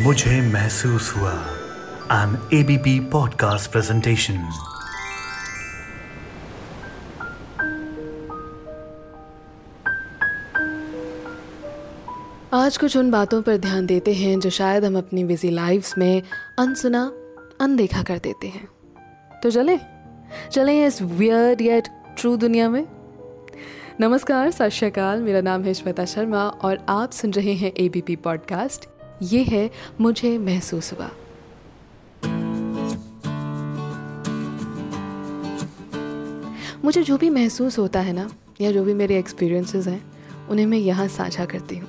मुझे महसूस हुआ। एन एबीपी पॉडकास्ट प्रेजेंटेशन आज कुछ उन बातों पर ध्यान देते हैं जो शायद हम अपनी बिज़ी लाइफ्स में अनसुना, अनदेखा कर देते हैं। तो चले चले इस वियर्ड येट ट्रू दुनिया में। नमस्कार, सत मेरा नाम है श्वेता शर्मा और आप सुन रहे हैं एबीपी पॉडकास्ट ये है मुझे महसूस हुआ। मुझे जो भी महसूस होता है ना, या जो भी मेरे एक्सपीरियंसेस हैं, उन्हें मैं यहाँ साझा करती हूँ।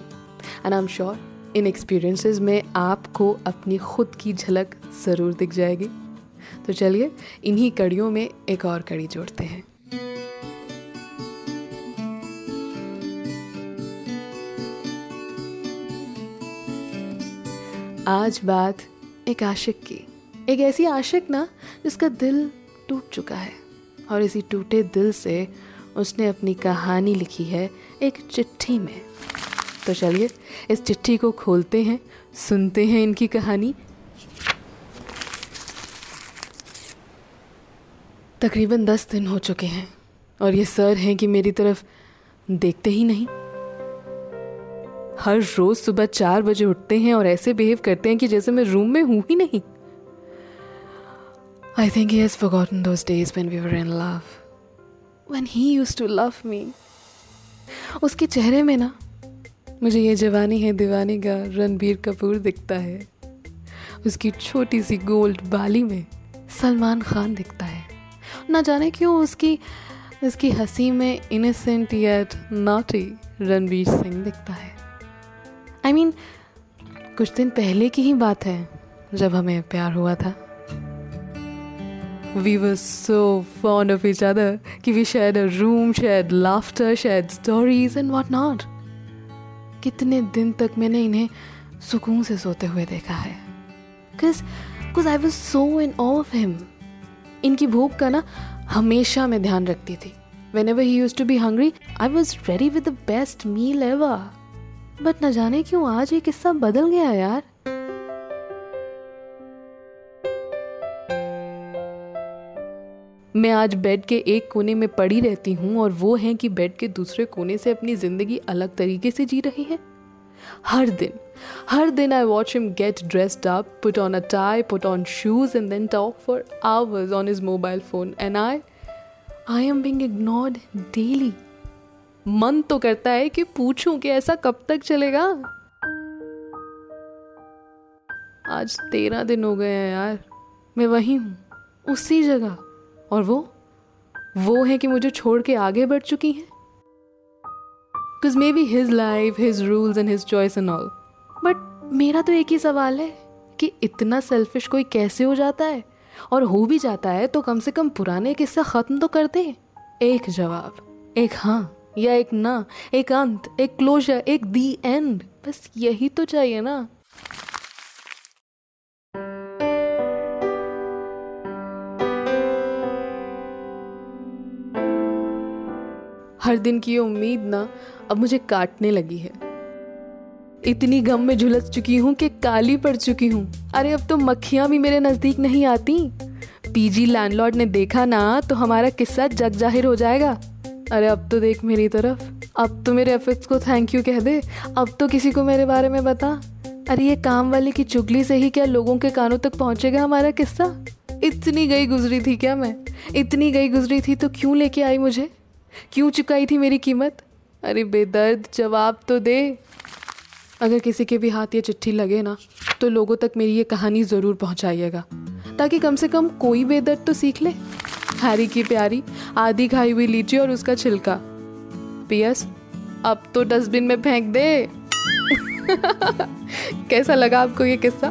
And I am sure in experiences में आपको अपनी खुद की झलक ज़रूर दिख जाएगी। तो चलिए, इन्हीं कड़ियों में एक और कड़ी जोड़ते हैं। आज बात एक आशिक की। एक ऐसी आशिक ना, जिसका दिल टूट चुका है। और इसी टूटे दिल से उसने अपनी कहानी लिखी है एक चिट्ठी में। तो चलिए, इस चिट्ठी को खोलते हैं, सुनते हैं इनकी कहानी। तकरीबन दस दिन हो चुके हैं, और ये सर हैं कि मेरी तरफ़ देखते ही नहीं। हर रोज सुबह चार बजे उठते हैं और ऐसे बिहेव करते हैं कि जैसे मैं रूम में हूँ ही नहीं। I think he has forgotten days we were in love he too love me उसके चेहरे में ना, मुझे ये जवानी है, दीवानी का रणबीर कपूर दिखता है। उसकी छोटी सी गोल्ड बाली में सलमान खान दिखता है। ना जाने क्यों उसकी उसकी हँसी में innocent yet naughty Ranbir Singh दिखता है। आई I मीन mean, कुछ दिन पहले की ही बात है जब हमें प्यार हुआ था। We were so fond of each other कि we share a room share laughter share stories and what not कितने दिन तक मैंने इन्हें सुकून से सोते हुए देखा है। I was so in of him इनकी भूख का ना हमेशा मैं ध्यान रखती थी। Whenever he use to be hungry I was ready with the best meal ever but न जाने क्यों आज ये किस्सा बदल गया यार। मैं आज बेड के एक कोने में पड़ी रहती हूँ और वो है कि बेड के दूसरे कोने से अपनी ज़िंदगी अलग तरीके से जी रही है। हर दिन हर दिन I watch him get dressed up put on a tie put on shoes and then talk for hours on his mobile phone and I I am being ignored daily मन तो करता है कि पूछूँ कि ऐसा कब तक चलेगा। आज तेरह दिन हो गए हैं यार। मैं वही हूँ, उसी जगह। और वो? वो है कि मुझे छोड़ के आगे बढ़ चुकी हैं? Because maybe his life his rules and his choice and all but मेरा तो एक ही सवाल है कि इतना सेल्फिश कोई कैसे हो जाता है? और हो भी जाता है तो कम से कम पुराने किस्सा खत्म तो कर दे। एक जवाब, एक हाँ। या एक ना, एक अंत, एक क्लोजर एक दी एंड बस यही तो चाहिए ना। हर दिन की उम्मीद ना, अब मुझे काटने लगी है। इतनी गम में झुलस चुकी हूँ कि काली पड़ चुकी हूँ। अरे, अब तो मक्खियाँ भी मेरे नज़दीक नहीं आती। पीजी लैंडलॉर्ड ने देखा ना तो हमारा किस्सा जग ज़ाहिर हो जाएगा। अरे अब तो देख मेरी तरफ़। अब तो मेरे एफर्ट्स को थैंक यू कह दे। अब तो किसी को मेरे बारे में बता। अरे ये काम वाले की चुगली से ही क्या लोगों के कानों तक पहुंचेगा हमारा किस्सा? इतनी गई गुजरी थी क्या मैं? इतनी गई गुजरी थी तो क्यों लेके आई मुझे? क्यों चुकाई थी मेरी कीमत? अरे बेदर्द, जवाब तो दे। अगर किसी के भी हाथ ये चिट्ठी लगे ना तो लोगों तक मेरी ये कहानी ज़रूर पहुंचाइएगा। ताकि कम से कम कोई बेदर्द तो सीख ले। हैरी की प्यारी आधी खाई हुई लीची और उसका छिलका। पियस अब तो डस्टबिन में फेंक दे। कैसा लगा आपको ये किस्सा?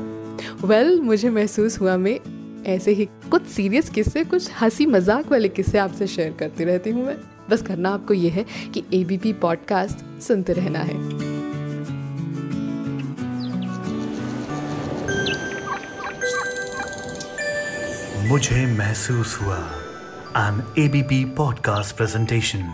वेल well, मुझे महसूस हुआ मैं ऐसे ही कुछ सीरियस किस्से कुछ हँसी मज़ाक वाले किस्से आपसे शेयर करती रहती हूँ मैं। बस करना आपको ये है कि एबीपी पॉडकास्ट सुनते रहना है। मुझे महसूस हुआ an ABP podcast presentation.